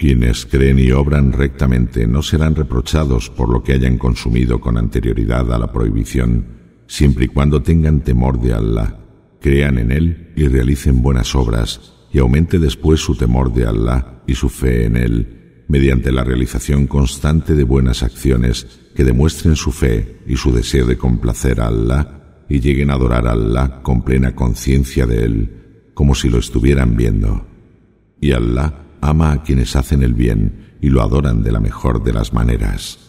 Quienes creen y obran rectamente no serán reprochados por lo que hayan consumido con anterioridad a la prohibición, siempre y cuando tengan temor de Allah, crean en Él y realicen buenas obras, y aumente después su temor de Allah y su fe en Él, mediante la realización constante de buenas acciones que demuestren su fe y su deseo de complacer a Allah y lleguen a adorar a Allah con plena conciencia de Él, como si lo estuvieran viendo. Y Allah ama a quienes hacen el bien y lo adoran de la mejor de las maneras.